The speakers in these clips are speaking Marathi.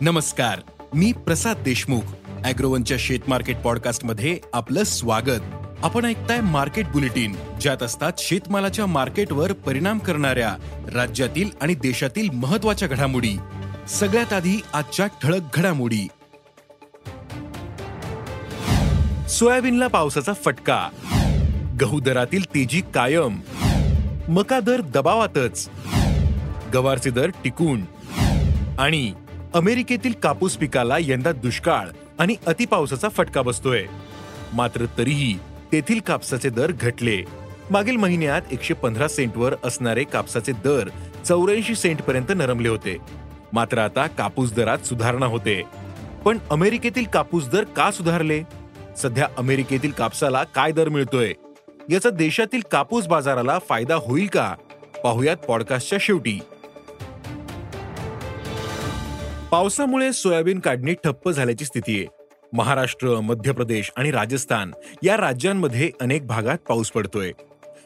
नमस्कार मी प्रसाद देशमुख. अॅग्रोवनच्या शेत मार्केट पॉडकास्टमध्ये आपलं स्वागत. आपण ऐकताय मार्केट बुलेटिन ज्यात असतात शेतमालाच्या मार्केटवर परिणाम करणाऱ्या राज्यातील आणि देशातील महत्त्वाच्या घडामोडी. सगळ्यात आधी आजच्या ठळक घडामोडी. सोयाबीनला पावसाचा फटका. गहू दरातील तेजी कायम. मका दर दबावातच. गवारचे दर टिकून. आणि अमेरिकेतील कापूस पिकाला यंदा दुष्काळ आणि अतिपावसाचा फटका बसतोय. मात्र तरीही तेथील कापसाचे दर घटले. मागील महिन्यात एकशे पंधरा सेंटवर असणारे कापसाचे दर चौऱ्याऐंशी सेंट पर्यंत नरमले होते. मात्र आता कापूस दरात सुधारणा होते. पण अमेरिकेतील कापूस दर का सुधारले? सध्या अमेरिकेतील कापसाला काय दर मिळतोय? याचा देशातील कापूस बाजाराला फायदा होईल का? पाहुयात पॉडकास्टच्या शेवटी. पावसामुळे सोयाबीन काढणी ठप्प झाल्याची स्थिती आहे. महाराष्ट्र मध्य प्रदेश आणि राजस्थान या राज्यांमध्ये अनेक भागात पाऊस पडतोय.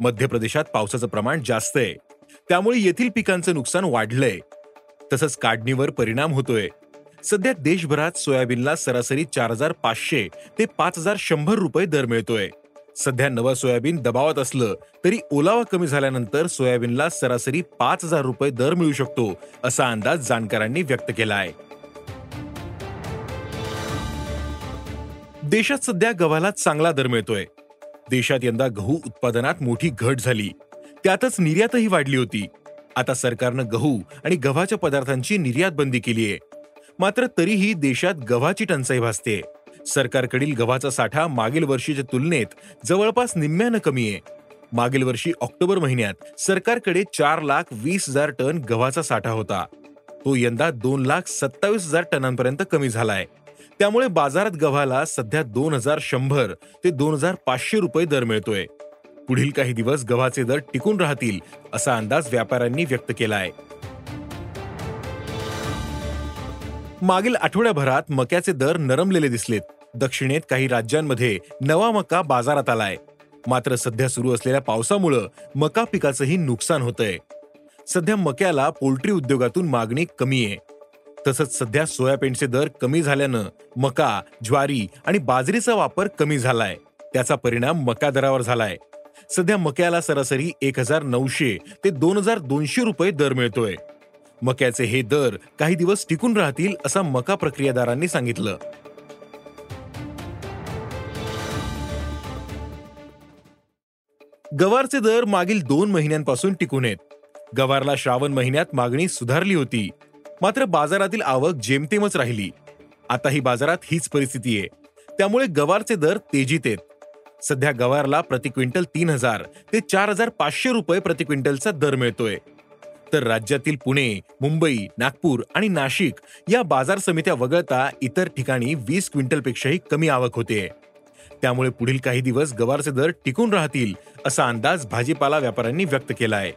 मध्य प्रदेशात पावसाचं प्रमाण जास्त आहे. त्यामुळे येथील पिकांचं नुकसान वाढलंय. तसंच काढणीवर परिणाम होतोय. सध्या देशभरात सोयाबीनला सरासरी चार हजार पाचशे ते पाच हजार शंभर रुपये दर मिळतोय. सध्या नवं सोयाबीन दबावात असलं तरी ओलावा कमी झाल्यानंतर सोयाबीनला सरासरी पाच हजार रुपये दर मिळू शकतो असा अंदाज जाणकारांनी व्यक्त केला आहे देशात सध्या गव्हाला चांगला दर मिळतोय. देशात यंदा गहू उत्पादनात मोठी घट झाली. त्यातच निर्यातही वाढली होती. आता सरकारनं गहू आणि गव्हाच्या पदार्थांची निर्यात बंदी केली आहे मात्र तरीही देशात गव्हाची टंचाई भासते सरकारकडील गव्हाचा साठा मागील वर्षीच्या तुलनेत जवळपास निम्म्यानं कमी आहे. मागील वर्षी ऑक्टोबर महिन्यात सरकारकडे चार लाख वीस हजार टन गव्हाचा साठा होता. तो यंदा दोन लाख सत्तावीस हजार टनांपर्यंत कमी झालाय. त्यामुळे बाजारात गव्हाला सध्या दोन हजार शंभर ते दोन हजार पाचशे रुपये दर मिळतोय. पुढील काही दिवस गव्हाचे दर टिकून राहतील असा अंदाज व्यापाऱ्यांनी व्यक्त केला आहे मागील आठवड्याभरात मक्याचे दर नरमलेले दिसलेत. दक्षिणेत काही राज्यांमध्ये नवा मका बाजारात आलाय. मात्र सध्या सुरू असलेल्या पावसामुळं मका पिकाचंही नुकसान होतंय. सध्या मक्याला पोल्ट्री उद्योगातून मागणी कमी आहे. तसंच सध्या सोयाबीनचे दर कमी झाल्यानं मका ज्वारी आणि बाजरीचा वापर कमी झालाय. त्याचा परिणाम मका दरावर झालाय. सध्या मक्याला सरासरी एक हजार नऊशे ते दोन हजार दोनशे रुपये दर मिळतोय. मक्याचे हे दर काही दिवस टिकून राहतील असं मका प्रक्रियादारांनी सांगितलं. गवारचे दर मागील दोन महिन्यांपासून टिकून आहेत. गवारला श्रावण महिन्यात मागणी सुधारली होती. मात्र बाजारातील आवक जेमतेमच राहिली. आता ही बाजारात हीच परिस्थिती आहे. त्यामुळे गवारचे दर तेजीत आहेत. सध्या गवारला प्रति क्विंटल तीन हजार ते चार हजार पाचशे रुपये प्रति क्विंटलचा दर मिळतोय. तर राज्यातील पुणे मुंबई नागपूर आणि नाशिक या बाजार समित्या वगळता इतर ठिकाणी वीस क्विंटलपेक्षाही कमी आवक होते. त्यामुळे पुढील काही दिवस गवारचे दर टिकून राहतील असा अंदाज भाजीपाला व्यापाऱ्यांनी व्यक्त केला आहे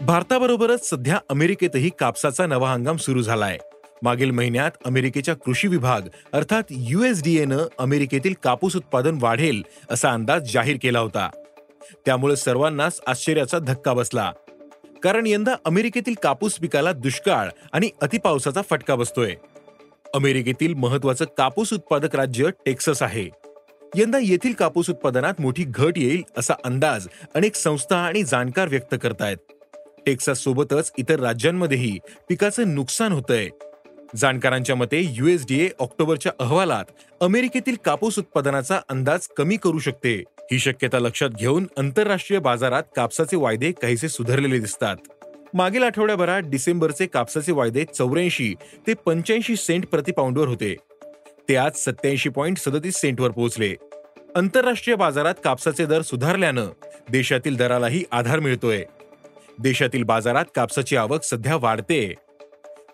भारताबरोबरच सध्या अमेरिकेतही कापसाचा नवा हंगाम सुरू झालाय. मागील महिन्यात अमेरिकेच्या कृषी विभाग अर्थात युएसडीएनं अमेरिकेतील कापूस उत्पादन वाढेल असा अंदाज जाहीर केला होता. त्यामुळे सर्वांनाच आश्चर्याचा धक्का बसला. कारण यंदा अमेरिकेतील कापूस पिकाला दुष्काळ आणि अतिपावसाचा फटका बसतोय. अमेरिकेतील महत्वाचं कापूस उत्पादक राज्य टेक्सस आहे. यंदा येथील कापूस उत्पादनात मोठी घट येईल असा अंदाज अनेक संस्था आणि जाणकार व्यक्त करतायत. टेक्सास सोबतच इतर राज्यांमध्येही पिकाचं नुकसान होतंय. जाणकारांच्या मते युएसडीए ऑक्टोबरच्या अहवालात अमेरिकेतील कापूस उत्पादनाचा अंदाज कमी करू शकते. ही शक्यता लक्षात घेऊन आंतरराष्ट्रीय बाजारात कापसाचे वायदे काहीसे सुधारलेले दिसतात. मागील आठवड्याभरात डिसेंबरचे कापसाचे वायदे चौऱ्याऐंशी ते पंच्याऐंशी सेंट प्रतिपाऊंडवर होते. ते आज सत्याऐंशी पॉईंट सदतीस सेंटवर पोहोचले. आंतरराष्ट्रीय बाजारात कापसाचे दर सुधारल्यानं देशातील दरालाही आधार मिळतोय. देशातील बाजारात कापसाची आवक सध्या वाढते.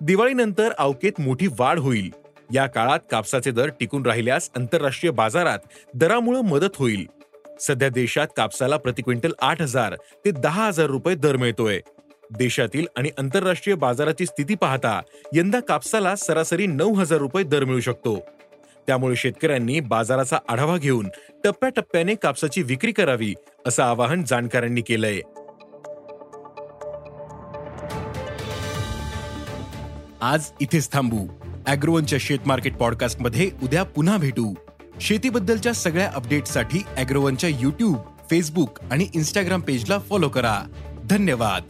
दिवाळीनंतर अवकेत मोठी वाढ होईल. या काळात कापसाचे दर टिकून राहिल्यास आंतरराष्ट्रीय बाजारात दरामुळे मदत होईल. सध्या देशात कापसाला प्रति क्विंटल आठ हजार ते दहा हजार रुपये दर मिळतोय. देशातील आणि आंतरराष्ट्रीय बाजाराची स्थिती पाहता यंदा कापसाला सरासरी नऊ हजार रुपये दर मिळू शकतो. त्यामुळे शेतकऱ्यांनी बाजाराचा आढावा घेऊन टप्प्याटप्प्याने कापसाची विक्री करावी असं आवाहन जाणकारांनी केलंय. आज इथेच थांबू. अॅग्रोवनच्या शेत मार्केट पॉडकास्टमध्ये उद्या पुन्हा भेटू. शेतीबद्दलच्या सगळ्या अपडेटसाठी अॅग्रोवनच्या युट्यूब फेसबुक आणि इन्स्टाग्राम पेजला फॉलो करा. धन्यवाद.